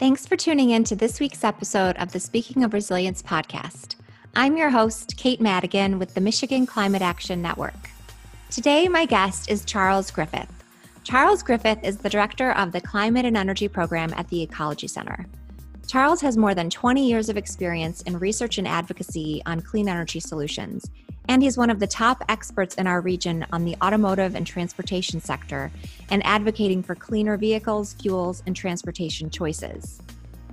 Thanks for tuning in to this week's episode of the Speaking of Resilience podcast. I'm your host, Kate Madigan with the Michigan Climate Action Network. Today, my guest is Charles Griffith. Charles Griffith is the director of the Climate and Energy Program at the Ecology Center. Charles has more than 20 years of experience in research and advocacy on clean energy solutions, and he's one of the top experts in our region on the automotive and transportation sector and advocating for cleaner vehicles, fuels, and transportation choices.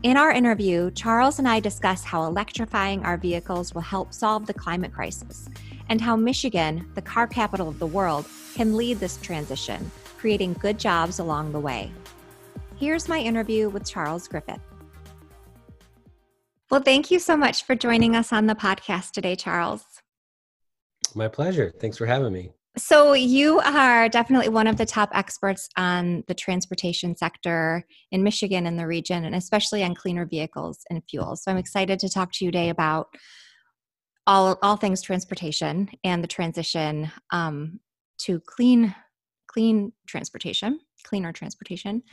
In our interview, Charles and I discuss how electrifying our vehicles will help solve the climate crisis and how Michigan, the car capital of the world, can lead this transition, creating good jobs along the way. Here's my interview with Charles Griffith. Well, thank you so much for joining us on the podcast today, Charles. My pleasure. Thanks for having me. So, you are definitely one of the top experts on the transportation sector in Michigan and the region, and especially on cleaner vehicles and fuels. So, I'm excited to talk to you today about all, all things transportation and the transition um, to clean, clean transportation, cleaner transportation.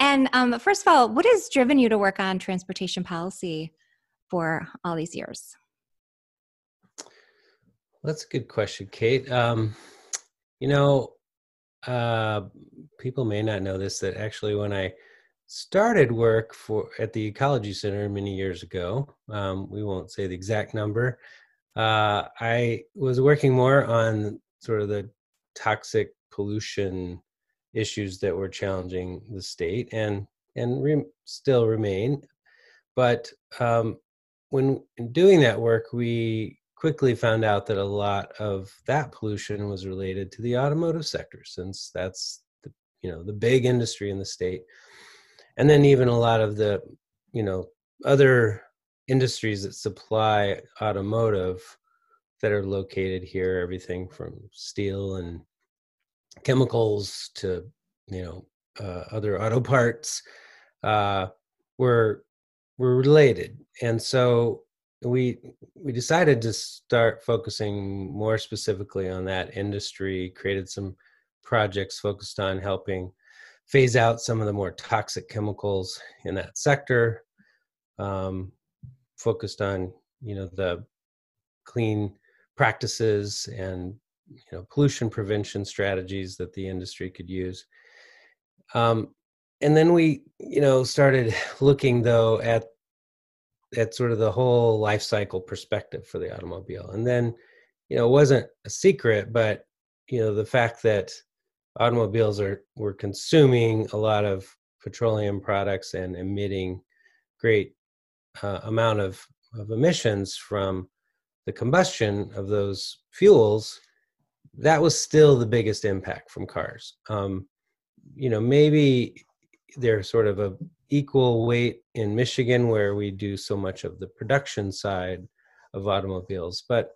And um, first of all, what has driven you to work on transportation policy for all these years? That's a good question, Kate. Um, you know, uh, people may not know this that actually, when I started work for at the Ecology Center many years ago, um, we won't say the exact number. Uh, I was working more on sort of the toxic pollution issues that were challenging the state and and re- still remain. But um, when doing that work, we quickly found out that a lot of that pollution was related to the automotive sector, since that's the you know the big industry in the state, and then even a lot of the you know other industries that supply automotive that are located here, everything from steel and chemicals to you know uh, other auto parts uh, were were related. And so we we decided to start focusing more specifically on that industry created some projects focused on helping phase out some of the more toxic chemicals in that sector um, focused on you know the clean practices and you know pollution prevention strategies that the industry could use. Um, and then we you know started looking though at at sort of the whole life cycle perspective for the automobile. And then you know it wasn't a secret but you know the fact that automobiles are were consuming a lot of petroleum products and emitting great uh, amount of, of emissions from the combustion of those fuels that was still the biggest impact from cars. Um, you know maybe they're sort of a equal weight in Michigan where we do so much of the production side of automobiles but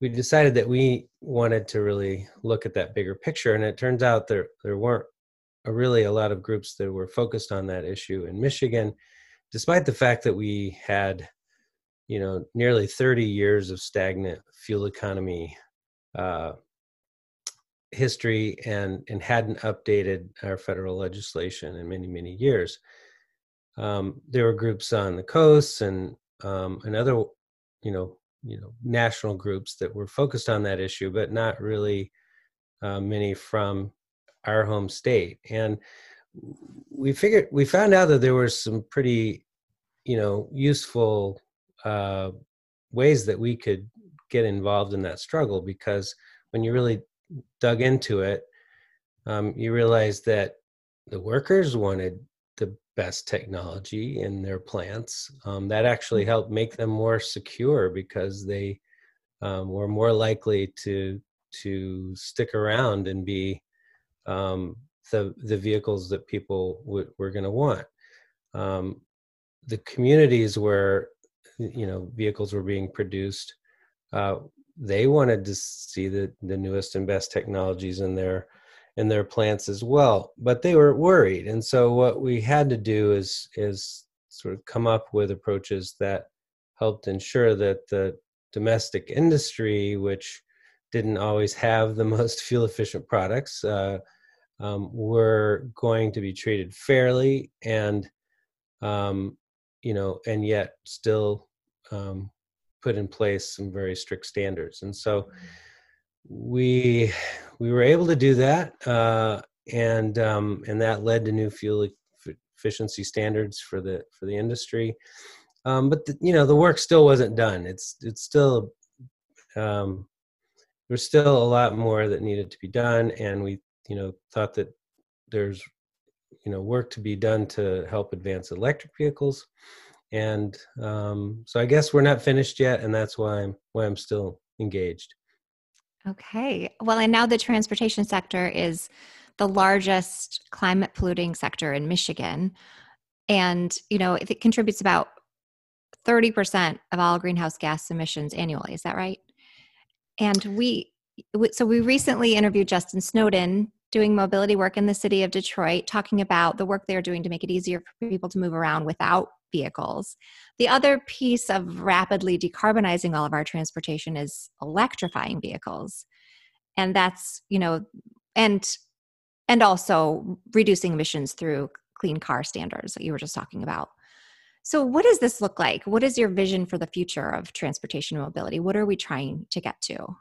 we decided that we wanted to really look at that bigger picture and it turns out there there weren't really a lot of groups that were focused on that issue in Michigan despite the fact that we had you know nearly 30 years of stagnant fuel economy uh, history and and hadn't updated our federal legislation in many many years. Um, there were groups on the coasts and um, and other you know you know national groups that were focused on that issue, but not really uh, many from our home state. And we figured we found out that there were some pretty you know useful uh, ways that we could get involved in that struggle because when you really dug into it, um, you realize that the workers wanted best technology in their plants. Um, that actually mm-hmm. helped make them more secure because they um, were more likely to to stick around and be um, the the vehicles that people w- were going to want. Um, the communities where you know vehicles were being produced uh, they wanted to see the, the newest and best technologies in their in their plants as well but they were worried and so what we had to do is is sort of come up with approaches that helped ensure that the domestic industry which didn't always have the most fuel efficient products uh, um, were going to be treated fairly and um, you know, and yet still um, put in place some very strict standards. And so we we were able to do that, uh, and um, and that led to new fuel efficiency standards for the for the industry. Um, but the, you know the work still wasn't done. It's it's still um, there's still a lot more that needed to be done, and we you know thought that there's you know work to be done to help advance electric vehicles and um, so i guess we're not finished yet and that's why i'm why i'm still engaged okay. Well and now the transportation sector is the largest climate polluting sector in michigan. And you know it contributes about 30% of all greenhouse gas emissions annually. Is that right? And we so we recently interviewed justin snowden doing mobility work in the city of Detroit, talking about the work they're doing to make it easier for people to move around without vehicles. The other piece of rapidly decarbonizing all of our transportation is electrifying vehicles. And that's, you know, and and also reducing emissions through clean car standards that you were just talking about. So, what does this look like? What is your vision for the future of transportation mobility? What are we trying to get to?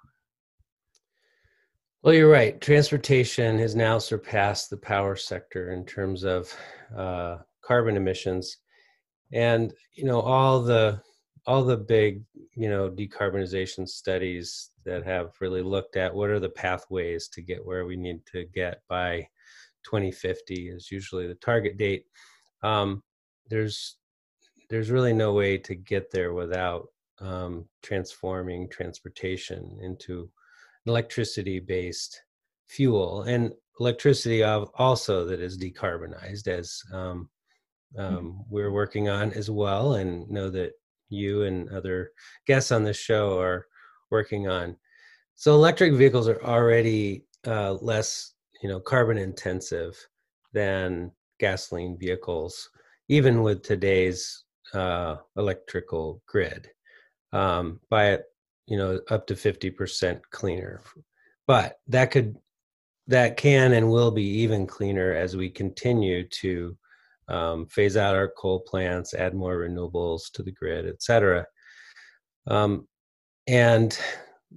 Well, you're right. Transportation has now surpassed the power sector in terms of uh, carbon emissions, and you know all the all the big you know decarbonization studies that have really looked at what are the pathways to get where we need to get by 2050 is usually the target date. Um, there's there's really no way to get there without um, transforming transportation into electricity based fuel and electricity also that is decarbonized as um, mm-hmm. um, we're working on as well and know that you and other guests on this show are working on so electric vehicles are already uh, less you know carbon intensive than gasoline vehicles even with today's uh, electrical grid um, by you know up to 50% cleaner but that could that can and will be even cleaner as we continue to um, phase out our coal plants add more renewables to the grid et cetera um, and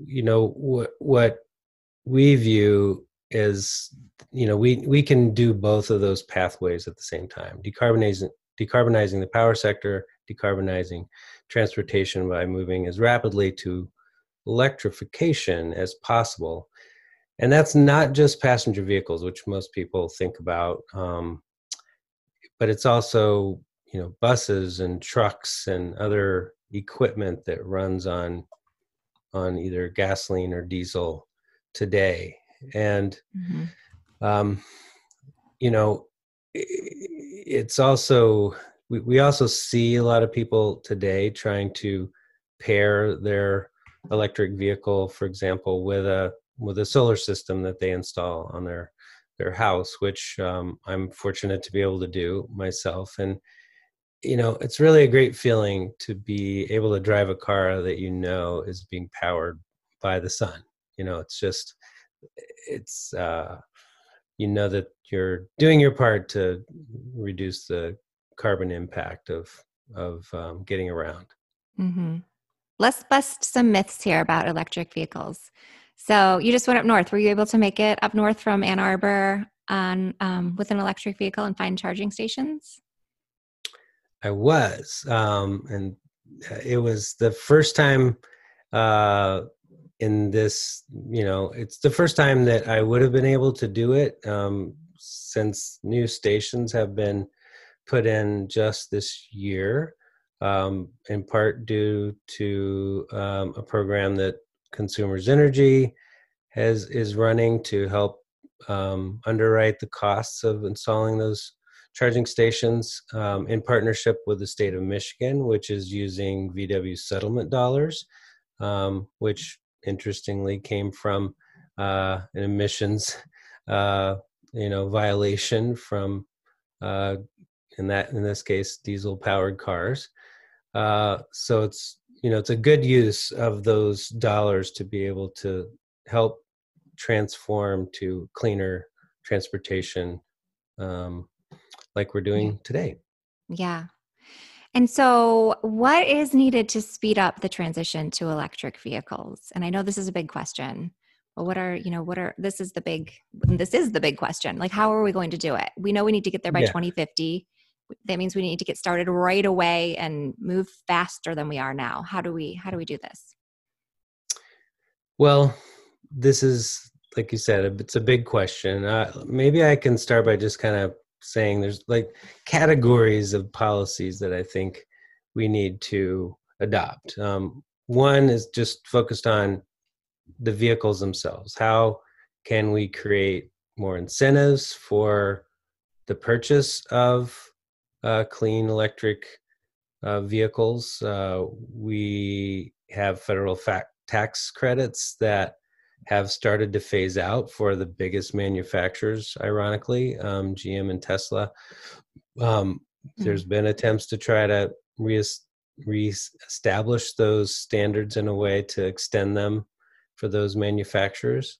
you know what what we view is you know we we can do both of those pathways at the same time decarbonizing decarbonizing the power sector decarbonizing transportation by moving as rapidly to electrification as possible. And that's not just passenger vehicles, which most people think about, um, but it's also you know buses and trucks and other equipment that runs on on either gasoline or diesel today. And mm-hmm. um, you know, it's also we, we also see a lot of people today trying to pair their electric vehicle, for example, with a with a solar system that they install on their their house, which um, I'm fortunate to be able to do myself. And you know, it's really a great feeling to be able to drive a car that you know is being powered by the sun. You know, it's just it's uh, you know that you're doing your part to reduce the carbon impact of of um, getting around. Mm-hmm let's bust some myths here about electric vehicles. So you just went up north. Were you able to make it up north from Ann Arbor on um, with an electric vehicle and find charging stations? I was, um, and it was the first time uh, in this. You know, it's the first time that I would have been able to do it um, since new stations have been put in just this year um, in part due to um, a program that Consumers Energy has is running to help um, underwrite the costs of installing those charging stations um, in partnership with the state of Michigan, which is using VW settlement dollars, um, which interestingly came from uh, an emissions uh, you know violation from uh, in that in this case diesel powered cars. Uh, so it's you know it's a good use of those dollars to be able to help transform to cleaner transportation um, like we're doing today Yeah. And so, what is needed to speed up the transition to electric vehicles? And I know this is a big question, but what are, you know, what are, this is the big, this is the big question. Like, how are we going to do it? We know we need to get there by yeah. 2050. That means we need to get started right away and move faster than we are now. How do we, how do we do this? Well, this is, like you said, it's a big question. Uh, maybe I can start by just kind of saying there's like categories of policies that I think we need to adopt. Um, one is just focused on the vehicles themselves. How can we create more incentives for the purchase of uh, clean electric uh, vehicles? Uh, we have federal tax credits that have started to phase out for the biggest manufacturers, ironically, um, GM and Tesla. Um, mm-hmm. There's been attempts to try to re- reestablish those standards in a way to extend them for those manufacturers.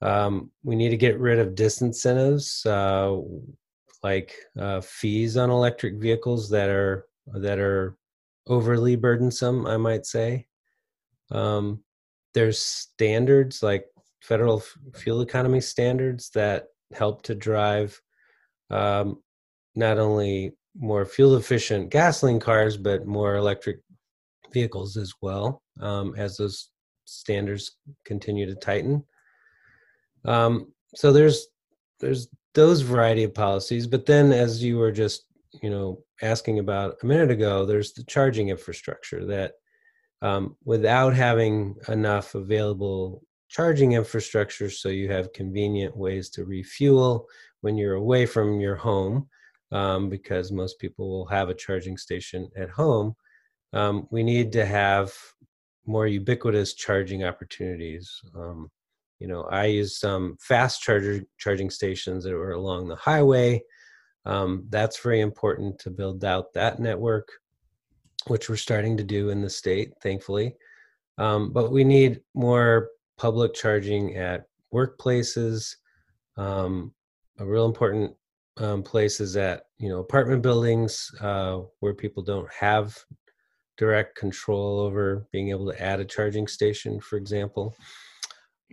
Um, we need to get rid of disincentives uh, like uh, fees on electric vehicles that are that are overly burdensome, I might say. Um, there's standards like federal fuel economy standards that help to drive um, not only more fuel efficient gasoline cars but more electric vehicles as well um, as those standards continue to tighten um, so there's there's those variety of policies but then as you were just you know asking about a minute ago there's the charging infrastructure that um, without having enough available charging infrastructure so you have convenient ways to refuel when you're away from your home um, because most people will have a charging station at home um, we need to have more ubiquitous charging opportunities um, you know i use some fast charger charging stations that are along the highway um, that's very important to build out that network which we're starting to do in the state, thankfully. Um, but we need more public charging at workplaces. Um, a real important um, place is at you know apartment buildings uh, where people don't have direct control over being able to add a charging station, for example.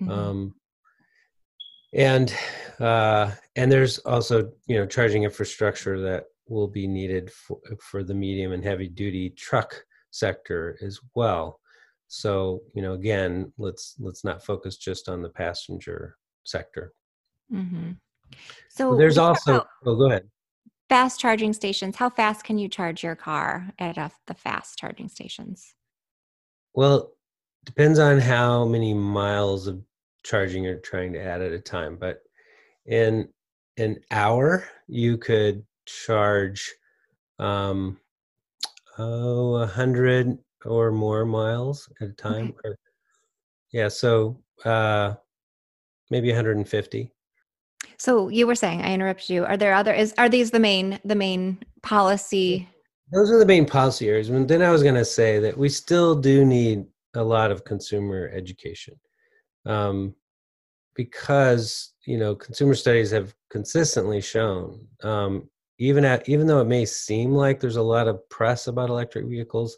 Mm-hmm. Um, and uh, and there's also you know charging infrastructure that will be needed for, for the medium and heavy duty truck sector as well. So you know again let's let's not focus just on the passenger sector. Mm-hmm. so there's also oh go ahead. fast charging stations. How fast can you charge your car at a, the fast charging stations? Well depends on how many miles of charging you're trying to add at a time but in an hour you could charge um oh a hundred or more miles at a time okay. or, yeah so uh maybe 150 so you were saying i interrupted you. Are there other is are these the main the main policy those are the main policy areas. And then i was going to say that we still do need a lot of consumer education. Um, because you know consumer studies have consistently shown um, even at even though it may seem like there's a lot of press about electric vehicles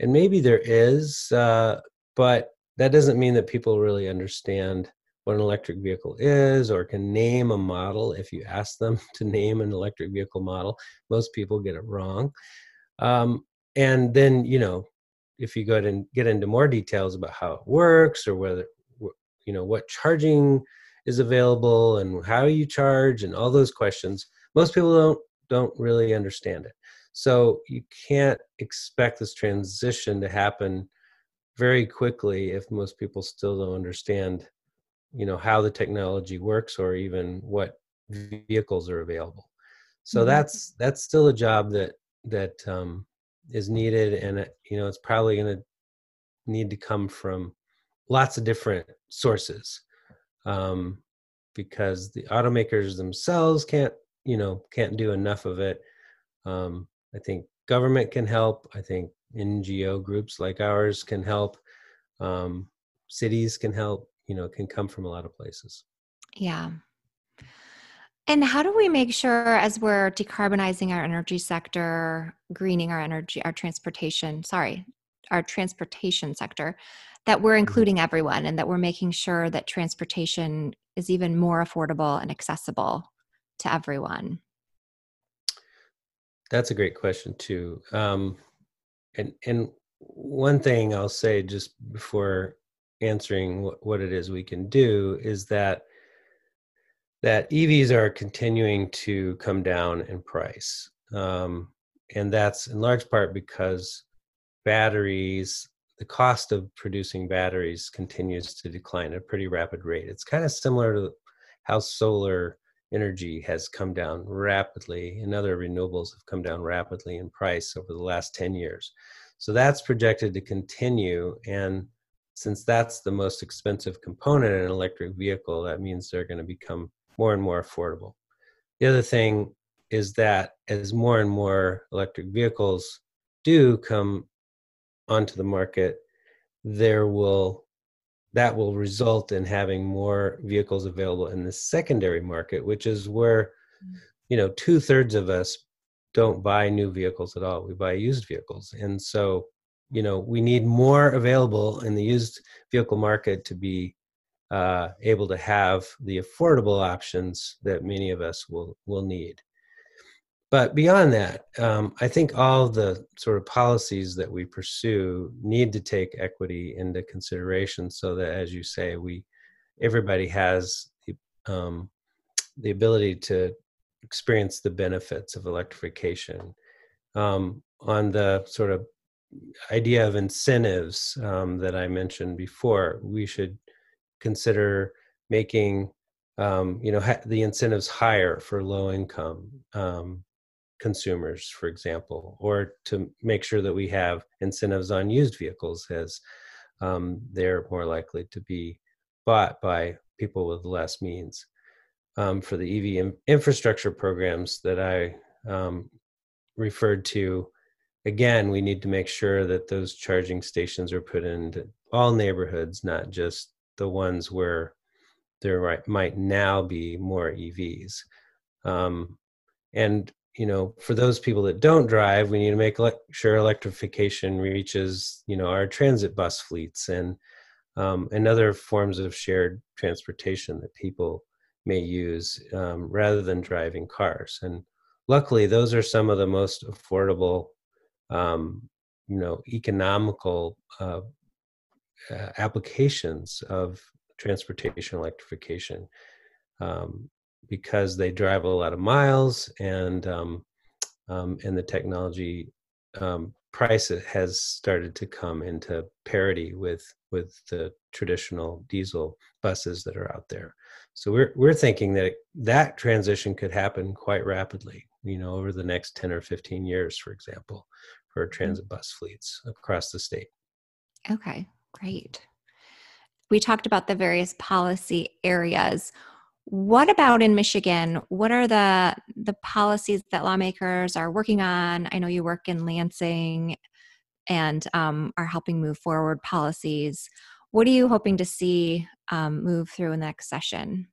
and maybe there is uh, but that doesn't mean that people really understand what an electric vehicle is or can name a model if you ask them to name an electric vehicle model. Most people get it wrong. Um, and then you know if you go and get into more details about how it works or whether you know what charging is available and how you charge and all those questions most people don't don't really understand it so you can't expect this transition to happen very quickly if most people still don't understand you know how the technology works or even what vehicles are available so mm-hmm. that's that's still a job that that um, is needed and it, you know it's probably going to need to come from lots of different sources um, because the automakers themselves can't you know can't do enough of it. Um, i think government can help. I think ngo groups like ours can help. Um, cities can help you know can come from a lot of places. Yeah And how do we make sure, as we're decarbonizing our energy sector, greening our energy, our transportation, sorry, our transportation sector, that we're mm-hmm. including everyone and that we're making sure that transportation is even more affordable and accessible to everyone? That's a great question too. Um, and and one thing I'll say just before answering what, what it is we can do is that that EVs are continuing to come down in price. Um, and that's in large part because batteries, the cost of producing batteries continues to decline at a pretty rapid rate. It's kind of similar to how solar energy has come down rapidly and other renewables have come down rapidly in price over the last 10 years. So that's projected to continue. And since that's the most expensive component in an electric vehicle, that means they're going to become more and more affordable. The other thing is that as more and more electric vehicles do come onto the market, there will that will result in having more vehicles available in the secondary market, which is where mm. you know two thirds of us don't buy new vehicles at all. We buy used vehicles, and so you know we need more available in the used vehicle market to be uh, able to have the affordable options that many of us will will need. But beyond that, um, I think all the sort of policies that we pursue need to take equity into consideration, so that, as you say, we everybody has the um, the ability to experience the benefits of electrification. Um, on the sort of idea of incentives um, that I mentioned before, we should consider making um, you know ha- the incentives higher for low income um, consumers, for example, or to make sure that we have incentives on used vehicles as um, they're more likely to be bought by people with less means. Um, for the EV infrastructure programs that I um, referred to, again, we need to make sure that those charging stations are put into all neighborhoods, not just the ones where there might now be more EVs. Um, and you know, for those people that don't drive, we need to make le- sure electrification reaches you know our transit bus fleets and um, and other forms of shared transportation that people may use um, rather than driving cars. And luckily, those are some of the most affordable, um, you know, economical uh, uh, applications of transportation electrification um, because they drive a lot of miles and um, um, and the technology um, price has started to come into parity with with the traditional diesel buses that are out there. So we're we're thinking that that transition could happen quite rapidly. You know, over the next ten or fifteen years, for example, for mm-hmm. transit bus fleets across the state. Okay, Great. We talked about the various policy areas. What about in Michigan? What are the the policies that lawmakers are working on? I know you work in Lansing and um, are helping move forward policies. What are you hoping to see um, move through in the next session?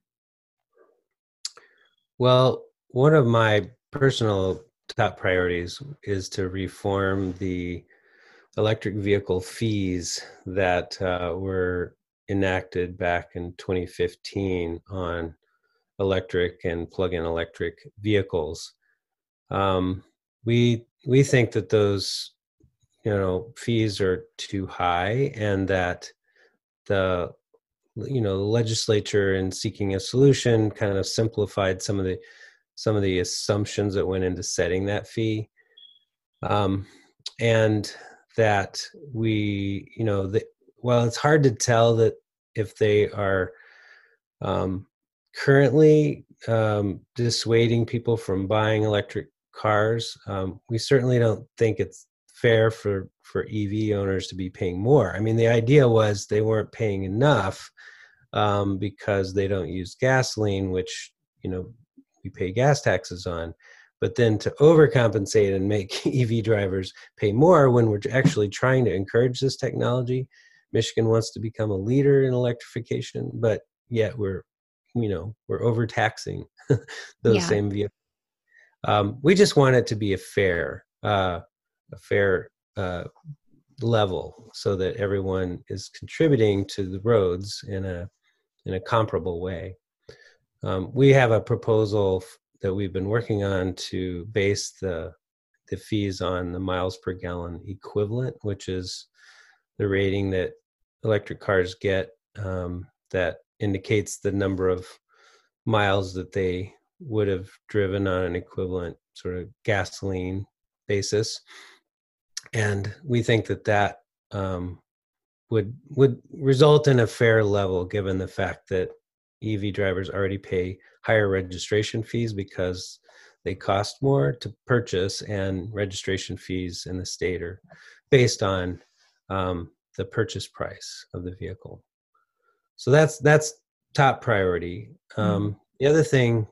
Well, one of my personal top priorities is to reform the electric vehicle fees that uh, were enacted back in 2015 on electric and plug-in electric vehicles. Um, we we think that those you know fees are too high and that the you know legislature in seeking a solution kind of simplified some of the some of the assumptions that went into setting that fee um, and that we you know that well it's hard to tell that if they are um, currently um, dissuading people from buying electric cars um, we certainly don't think it's fair for for ev owners to be paying more. I mean the idea was they weren't paying enough um, because they don't use gasoline which you know we pay gas taxes on but then to overcompensate and make EV drivers pay more when we're actually trying to encourage this technology. Michigan wants to become a leader in electrification, but yet we're you know we're overtaxing those Yeah. same vehicles. Um, we just want it to be a fair, uh, a fair uh, level, so that everyone is contributing to the roads in a in a comparable way. Um, we have a proposal that we've been working on to base the the fees on the miles per gallon equivalent, which is the rating that electric cars get um, that indicates the number of miles that they would have driven on an equivalent sort of gasoline basis. And we think that that um, would would result in a fair level, given the fact that EV drivers already pay higher registration fees because they cost more to purchase, and registration fees in the state are based on um, the purchase price of the vehicle. So that's that's top priority. Um, The other thing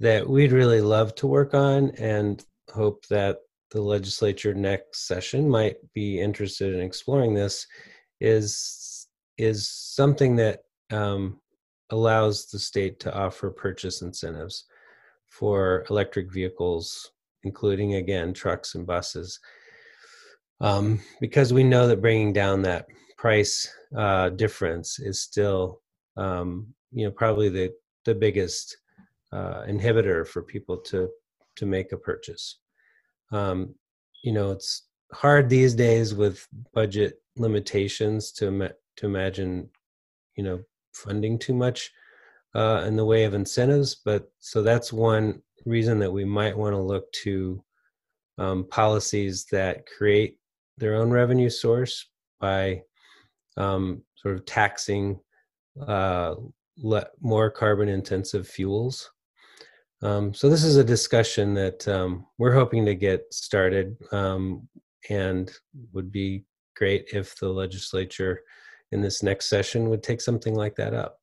that we'd really love to work on and hope that the legislature next session might be interested in exploring this is is something that um, allows the state to offer purchase incentives for electric vehicles, including again trucks and buses, um, because we know that bringing down that price uh, difference is still, um, you know, probably the the biggest uh, inhibitor for people to to make a purchase. Um, you know, it's hard these days with budget limitations to to imagine, you know, funding too much uh, in the way of incentives. But so that's one reason that we might want to look to um, policies that create their own revenue source by um, sort of taxing uh, le- more carbon intensive fuels. Um, so this is a discussion that um, we're hoping to get started um, and would be great if the legislature in this next session would take something like that up.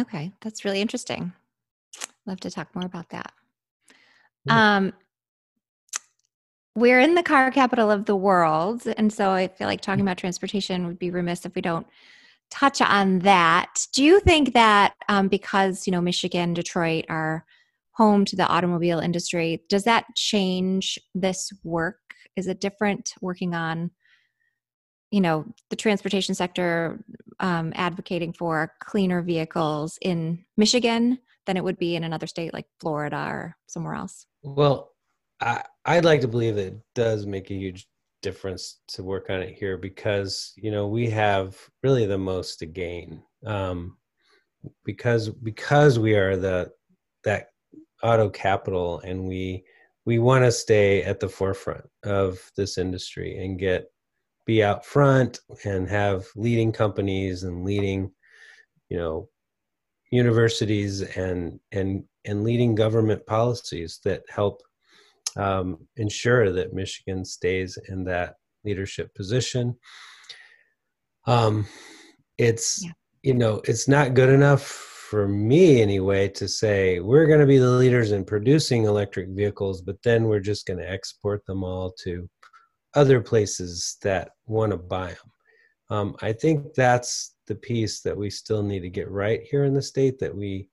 Okay, that's really interesting. Love to talk more about that. Yeah. Um, we're in the car capital of the world, and so I feel like talking about transportation would be remiss if we don't touch on that. Do you think that um, because you know Michigan, Detroit are home to the automobile industry, does that change this work? Is it different working on you know the transportation sector um, advocating for cleaner vehicles in Michigan than it would be in another state like Florida or somewhere else? Well, I, I'd like to believe it does make a huge difference to work on it here because you know we have really the most to gain um, because because we are the that auto capital and we we want to stay at the forefront of this industry and get be out front and have leading companies and leading you know universities and and and leading government policies that help um, ensure that Michigan stays in that leadership position. Um, it's Yeah. you know it's not good enough for me anyway to say we're going to be the leaders in producing electric vehicles, but then we're just going to export them all to other places that want to buy them. Um, I think that's the piece that we still need to get right here in the state. That we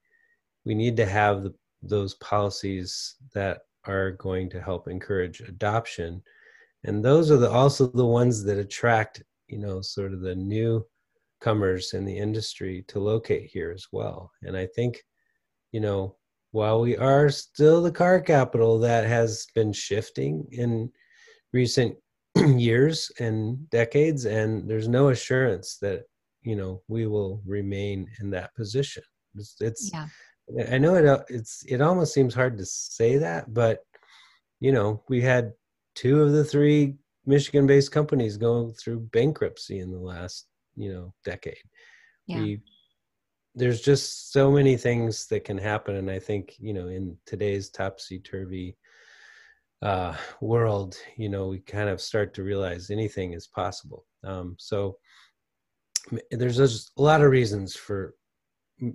we need to have the, those policies that are going to help encourage adoption, and those are the also the ones that attract you know sort of the newcomers in the industry to locate here as well. And I think you know while we are still the car capital, that has been shifting in recent years and decades and there's no assurance that you know we will remain in that position it's, it's Yeah. i know it uh, it's it almost seems hard to say that but you know we had two of the three michigan based companies go through bankruptcy in the last you know decade Yeah. we there's just so many things that can happen and i think you know in today's topsy-turvy uh, world, you know, we kind of start to realize anything is possible. Um, so there's just a lot of reasons for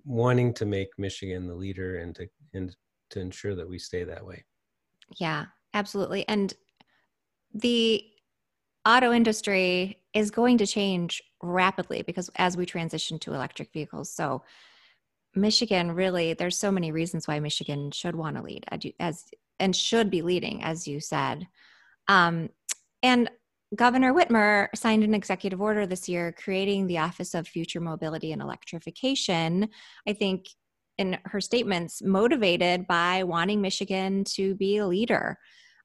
wanting to make Michigan the leader and to and to ensure that we stay that way. Yeah, absolutely. And the auto industry is going to change rapidly because as we transition to electric vehicles. So Michigan really, there's so many reasons why Michigan should want to lead as and should be leading, as you said. Um, and Governor Whitmer signed an executive order this year creating the Office of Future Mobility and Electrification. I think in her statements, motivated by wanting Michigan to be a leader,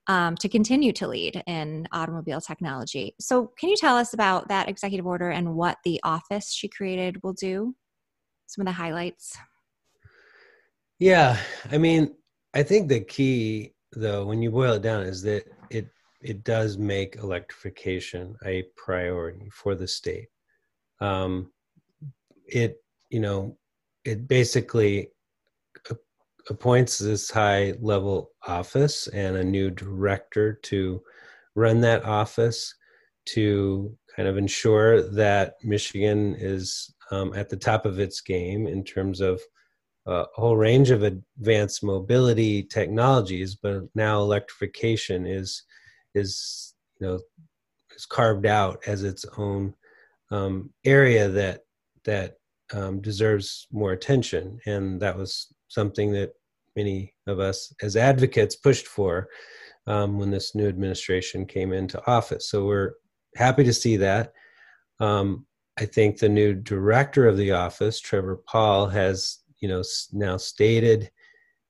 um, to continue to lead in automobile technology. So, can you tell us about that executive order and what the office she created will do? Some of the highlights. Yeah, I mean, I think the key, though, when you boil it down, is that it it does make electrification a priority for the state. Um, it you know it basically appoints this high level office and a new director to run that office to kind of ensure that Michigan is um, at the top of its game in terms of a whole range of advanced mobility technologies, but now electrification is is you know is carved out as its own um, area that that um, deserves more attention, and that was something that many of us as advocates pushed for um, when this new administration came into office. So we're happy to see that. Um, I think the new director of the office, Trevor Pawl, has you know now stated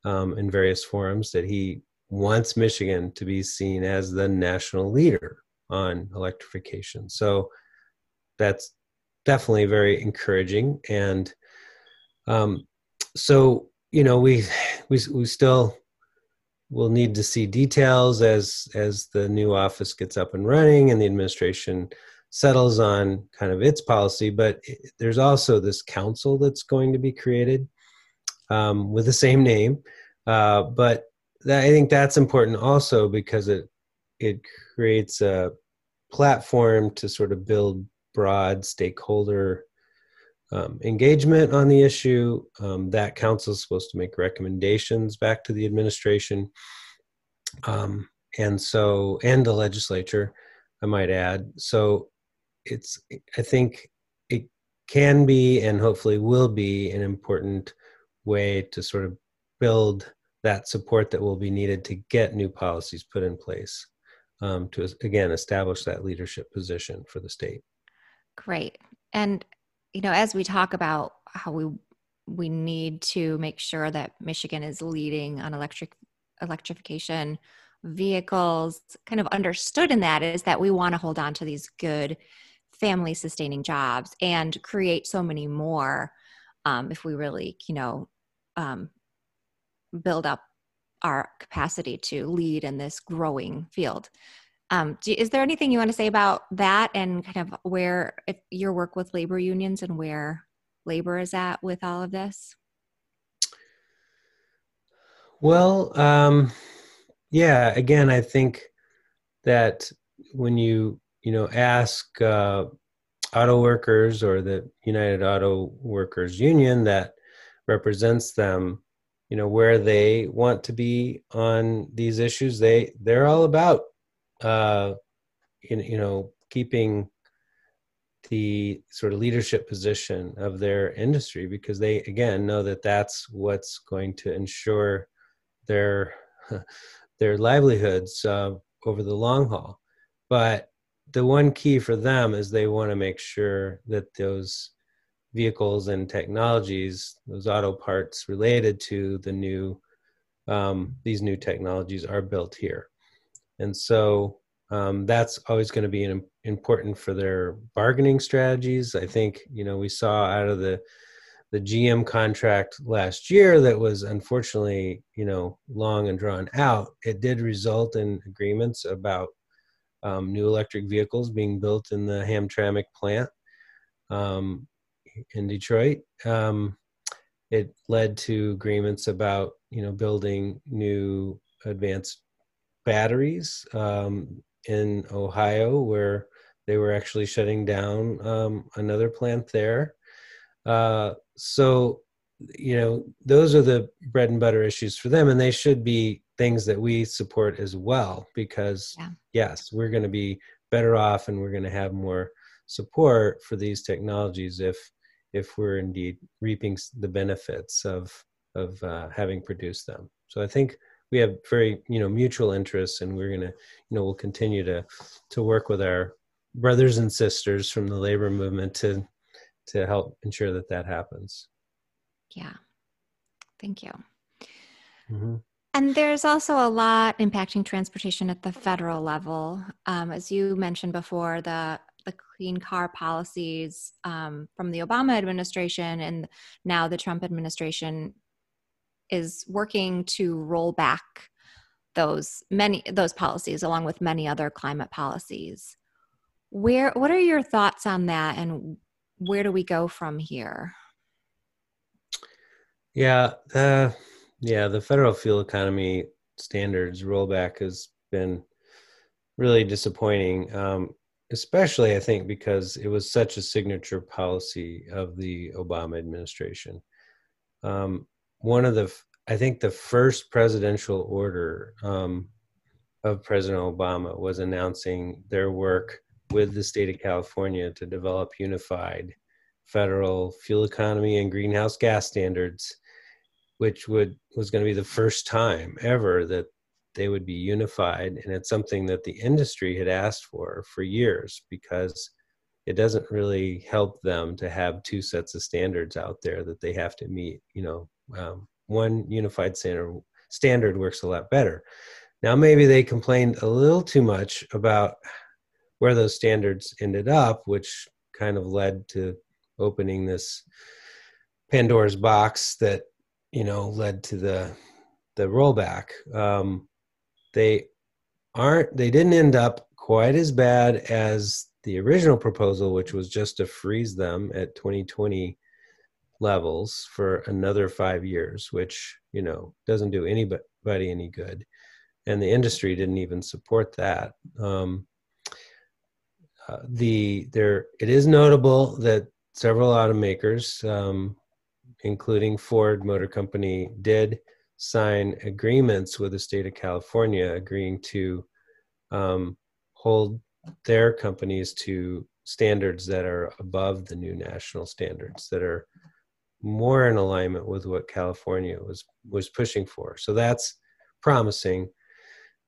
um, in various forums that he wants Michigan to be seen as the national leader on electrification. So that's definitely very encouraging. And um, so, you know, we we we still will need to see details as as the new office gets up and running and the administration settles on kind of its policy. But there's also this council that's going to be created um, with the same name, uh, but that, I think that's important also because it it creates a platform to sort of build broad stakeholder um, engagement on the issue. Um, that council is supposed to make recommendations back to the administration, um, and so and the legislature, I might add. So it's I think it can be and hopefully will be an important way to sort of build that support that will be needed to get new policies put in place um, to again establish that leadership position for the state. Great. And you know as we talk about how we we need to make sure that michigan is leading on electric electrification vehicles kind of understood in that is that we want to hold on to these good family sustaining jobs and create so many more um, if we really you know um, build up our capacity to lead in this growing field. Um, do, is there anything you want to say about that and kind of where your work with labor unions and where labor is at with all of this? Well, um, yeah. Again, I think that when you you know ask uh, auto workers or the United Auto Workers Union that represents them, you know where they want to be on these issues. They they're all about uh you, you know keeping the sort of leadership position of their industry because they again know that that's what's going to ensure their their livelihoods uh, over the long haul. But the one key for them is they want to make sure that those vehicles and technologies, those auto parts related to the new um, these new technologies are built here, and so um, that's always going to be an, important for their bargaining strategies. I think you know we saw out of the the GM contract last year that was unfortunately you know long and drawn out. It did result in agreements about um, new electric vehicles being built in the Hamtramck plant. Um, in Detroit. Um, it led to agreements about you know building new advanced batteries um, in Ohio, where they were actually shutting down um, another plant there. Uh, so you know those are the bread and butter issues for them, and they should be things that we support as well because yeah. yes, we're going to be better off and we're going to have more support for these technologies if if we're indeed reaping the benefits of of uh, having produced them. So I think we have very you know mutual interests, and we're gonna you know we'll continue to to work with our brothers and sisters from the labor movement to to help ensure that that happens. Yeah, thank you. Mm-hmm. And there's also a lot impacting transportation at the federal level. Um, as you mentioned before, the the clean car policies um, from the Obama administration and now the Trump administration is working to roll back those many those policies along with many other climate policies. Where what are your thoughts on that and where do we go from here? Yeah, yeah, the federal fuel economy standards rollback has been really disappointing, um, especially I think because it was such a signature policy of the Obama administration. Um, one of the, I think the first presidential order um, of President Obama was announcing their work with the state of California to develop unified federal fuel economy and greenhouse gas standards which would was going to be the first time ever that they would be unified and it's something that the industry had asked for for years because it doesn't really help them to have two sets of standards out there that they have to meet you know um, one unified standard standard works a lot better now maybe they complained a little too much about where those standards ended up which kind of led to opening this pandora's box that you know led to the the rollback. Um, they aren't they didn't end up quite as bad as the original proposal, which was just to freeze them at 2020 levels for another five years, which you know doesn't do anybody any good, and the industry didn't even support that. Um, uh, the there it is notable that several automakers um, including Ford Motor Company, did sign agreements with the state of California agreeing to um, hold their companies to standards that are above the new national standards that are more in alignment with what California was was pushing for. So that's promising.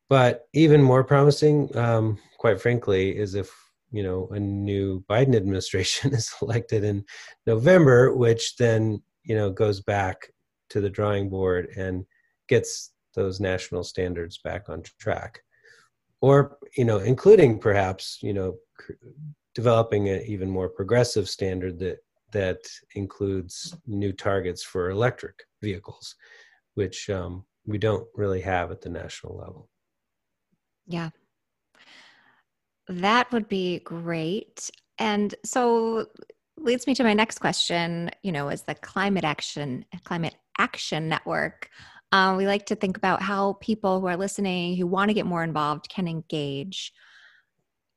But even more promising, um, quite frankly, is if you know a new Biden administration is elected in November, which then you know goes back to the drawing board and gets those national standards back on track. Or you know including perhaps you know developing an even more progressive standard that that includes new targets for electric vehicles which um, we don't really have at the national level. Yeah. That would be great. And so leads me to my next question you know as the climate action climate action network uh, we like to think about how people who are listening who want to get more involved can engage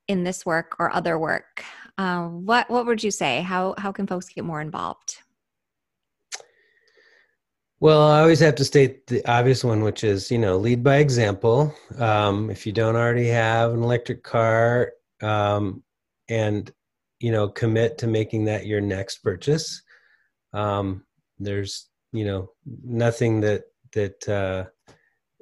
in this work or other work. Uh, what what would you say? How how can folks get more involved? Well i always have to state the obvious one which is you know lead by example. Um, if you don't already have an electric car um, and you know commit to making that your next purchase um, there's you know nothing that that uh,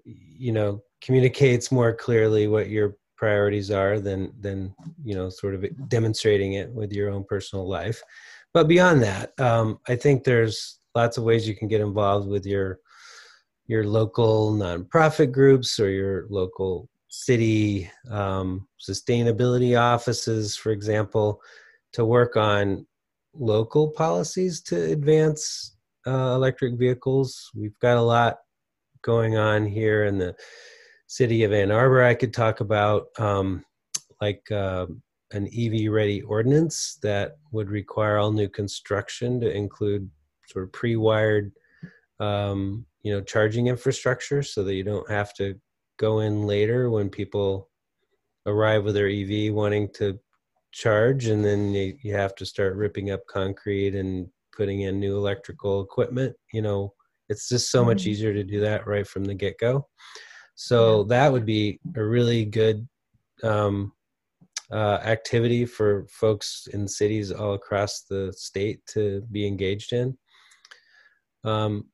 you know communicates more clearly what your priorities are than than you know sort of demonstrating it with your own personal life. But beyond that um, i think there's lots of ways you can get involved with your your local nonprofit groups or your local city um, sustainability offices for example to work on local policies to advance uh, electric vehicles. We've got a lot going on here in the city of Ann Arbor. I could talk about um, like uh, an EV ready ordinance that would require all new construction to include sort of pre-wired um, you know charging infrastructure so that you don't have to go in later when people arrive with their EV wanting to charge and then you, you have to start ripping up concrete and putting in new electrical equipment you know it's just so much mm-hmm. easier to do that right from the get-go so that would be a really good um, uh, activity for folks in cities all across the state to be engaged in. Um,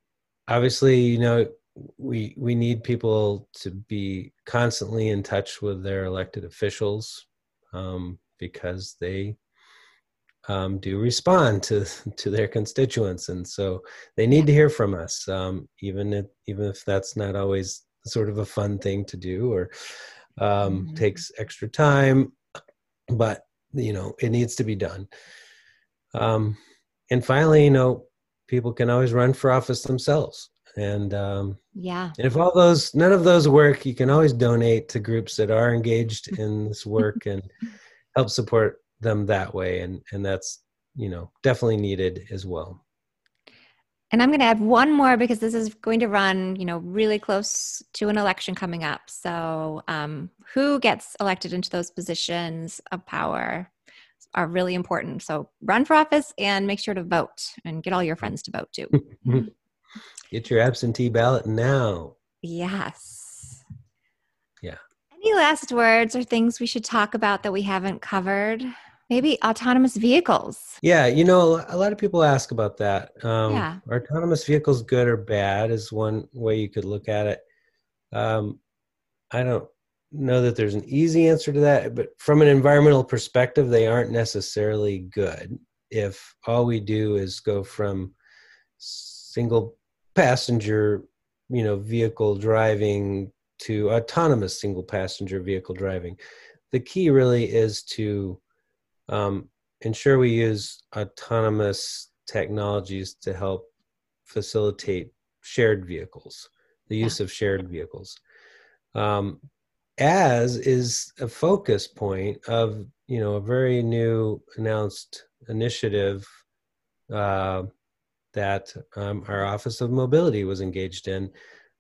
obviously, you know, we we need people to be constantly in touch with their elected officials um, because they um, do respond to to their constituents, and so they need to hear from us, um, even if even if that's not always sort of a fun thing to do or um, mm-hmm. takes extra time, but you know it needs to be done. Um, and finally, you know, people can always run for office themselves and um, yeah and if all those none of those work you can always donate to groups that are engaged in this work and help support them that way and and that's you know definitely needed as well and i'm going to add one more because this is going to run you know really close to an election coming up so um, who gets elected into those positions of power are really important so run for office and make sure to vote and get all your friends to vote too Get your absentee ballot now. Yes. Yeah. Any last words or things we should talk about that we haven't covered? Maybe autonomous vehicles. Yeah, you know, a lot of people ask about that. Um, yeah. Are autonomous vehicles good or bad? Is one way you could look at it. Um, I don't know that there's an easy answer to that, but from an environmental perspective, they aren't necessarily good. If all we do is go from single passenger you know vehicle driving to autonomous single passenger vehicle driving the key really is to um, ensure we use autonomous technologies to help facilitate shared vehicles the use of shared vehicles um, as is a focus point of you know a very new announced initiative uh, that um, our Office of Mobility was engaged in.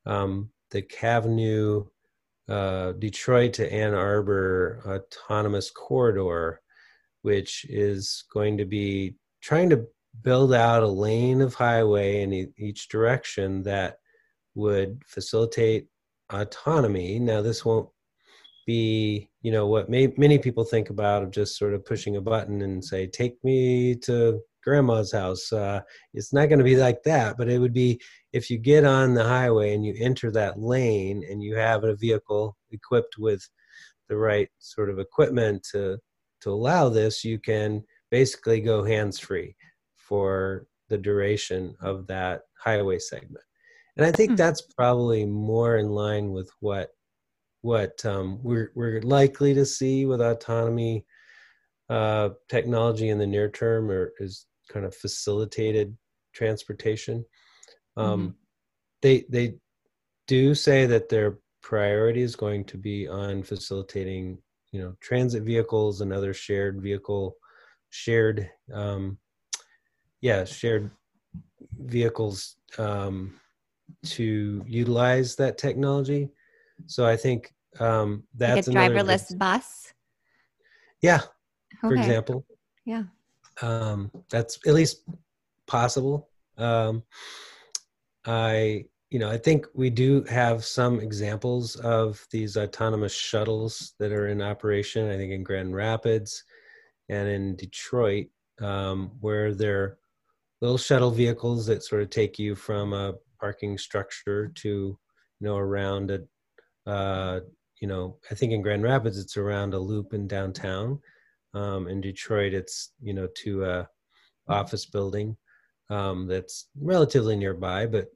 Um, the Cavnue uh, Detroit to Ann Arbor Autonomous Corridor, which is going to be trying to build out a lane of highway in e- each direction that would facilitate autonomy. Now, this won't be, you know, what may, many people think about of just sort of pushing a button and say, take me to grandma's house. Uh, it's not going to be like that, but it would be if you get on the highway and you enter that lane and you have a vehicle equipped with the right sort of equipment to to allow this, you can basically go hands free for the duration of that highway segment. And I think hmm. that's probably more in line with what what um, we're we're likely to see with autonomy uh, technology in the near term, or is kind of facilitated transportation. Um, mm-hmm. They they do say that their priority is going to be on facilitating, you know, transit vehicles and other shared vehicle, shared, um, yeah, shared vehicles um, to utilize that technology. So I think um, that's like a driverless bus. Yeah, okay. for example. Yeah um, that's at least possible. Um, I, you know, I think we do have some examples of these autonomous shuttles that are in operation. I think in Grand Rapids and in Detroit, um, where they're little shuttle vehicles that sort of take you from a parking structure to, you know, around a, uh, you know, I think in Grand Rapids it's around a loop in downtown um, in Detroit, it's you know to a office building um, that's relatively nearby, but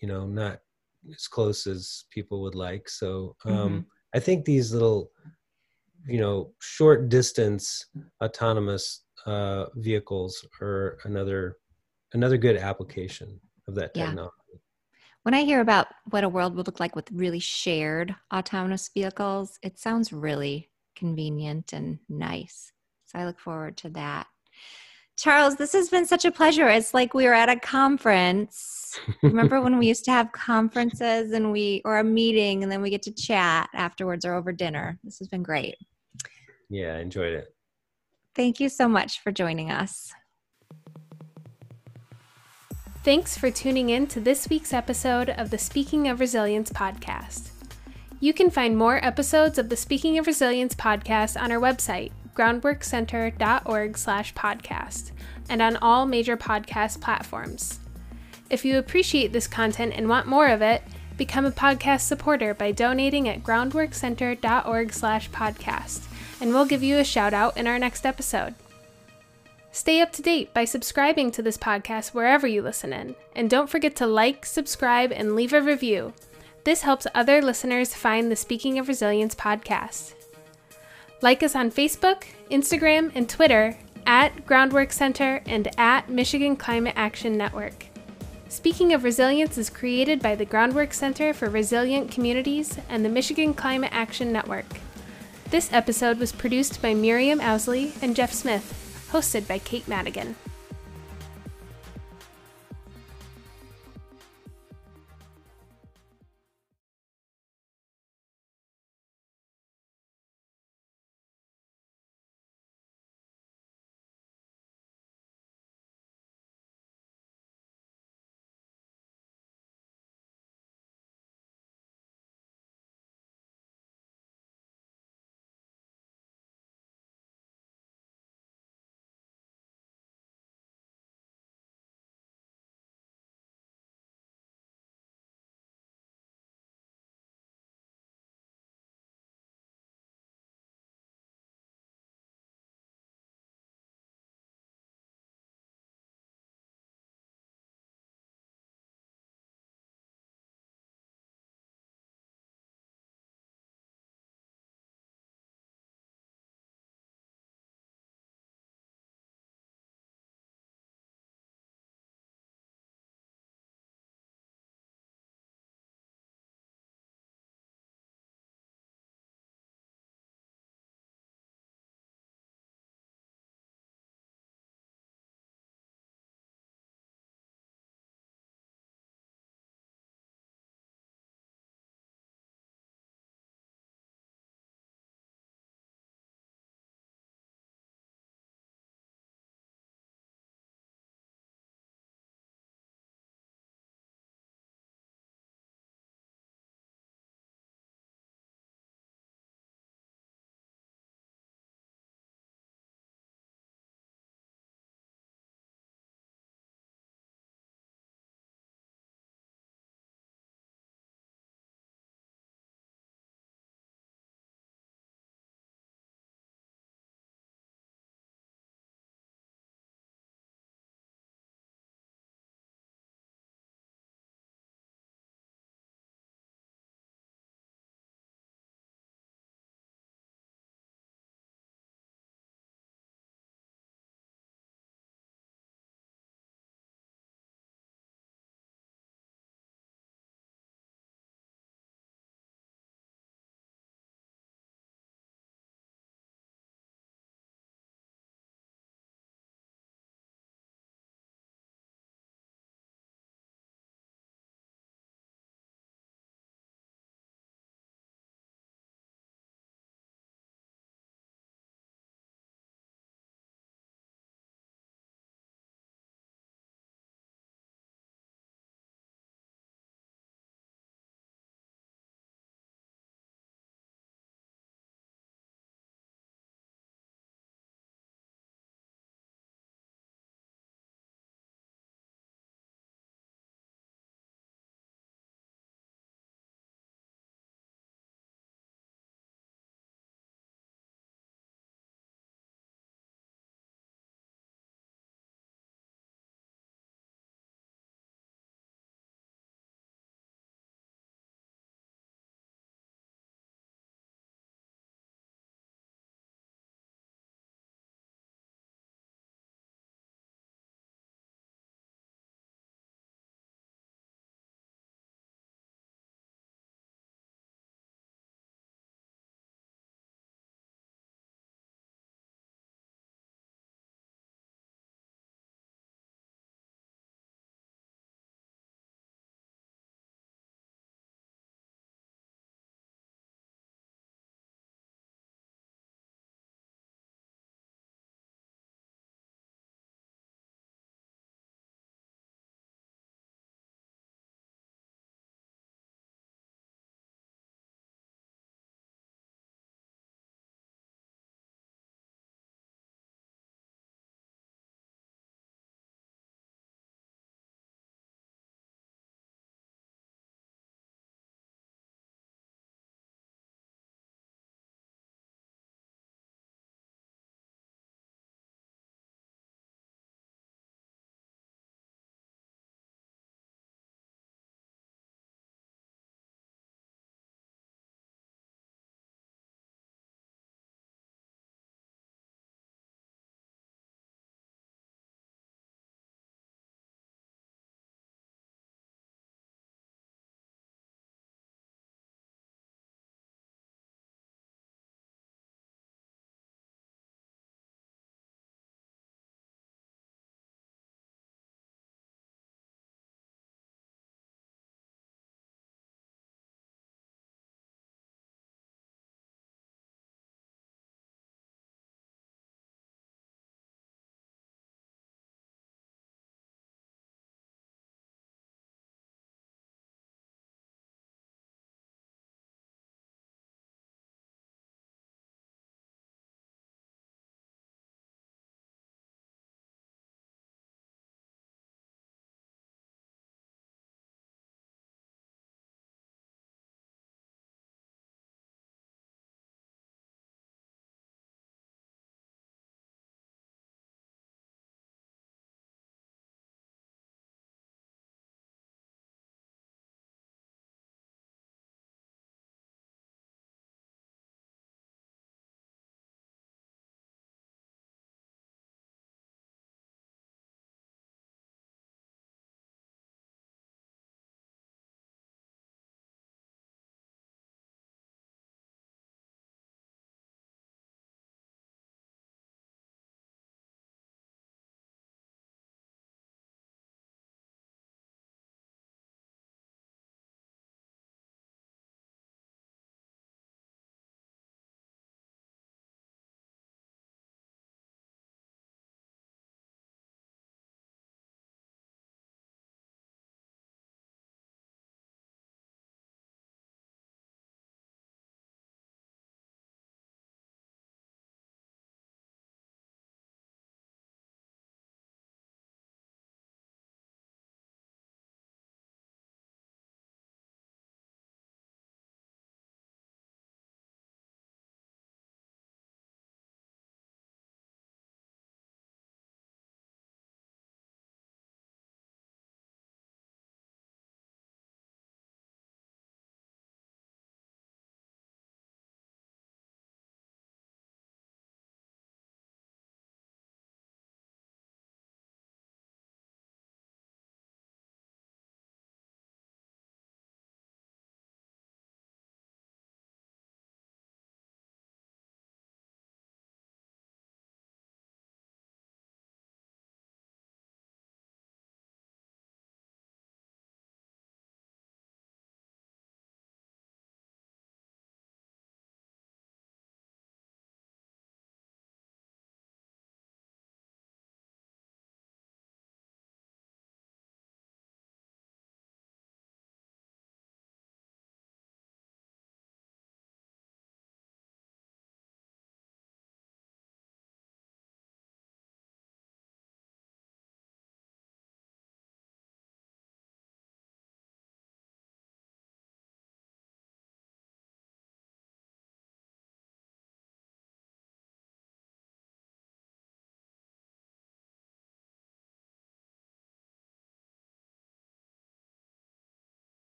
you know not as close as people would like. So um, mm-hmm. I think these little you know short distance autonomous uh, vehicles are another another good application of that technology. Yeah. When I hear about what a world would look like with really shared autonomous vehicles, it sounds really convenient and nice. So I look forward to that. Charles, this has been such a pleasure. It's like we were at a conference. Remember when we used to have conferences and we or a meeting and then we get to chat afterwards or over dinner. This has been great. Yeah, I enjoyed it. Thank you so much for joining us. Thanks for tuning in to this week's episode of the Speaking of Resilience podcast. You can find more episodes of the Speaking of Resilience podcast on our website, groundworkcenter.org/podcast, and on all major podcast platforms. If you appreciate this content and want more of it, become a podcast supporter by donating at groundworkcenter.org/podcast, and we'll give you a shout out in our next episode. Stay up to date by subscribing to this podcast wherever you listen in, and don't forget to like, subscribe, and leave a review. This helps other listeners find the Speaking of Resilience podcast. Like us on Facebook, Instagram, and Twitter at Groundwork Center and at Michigan Climate Action Network. Speaking of Resilience is created by the Groundwork Center for Resilient Communities and the Michigan Climate Action Network. This episode was produced by Miriam Owsley and Jeff Smith, hosted by Kate Madigan.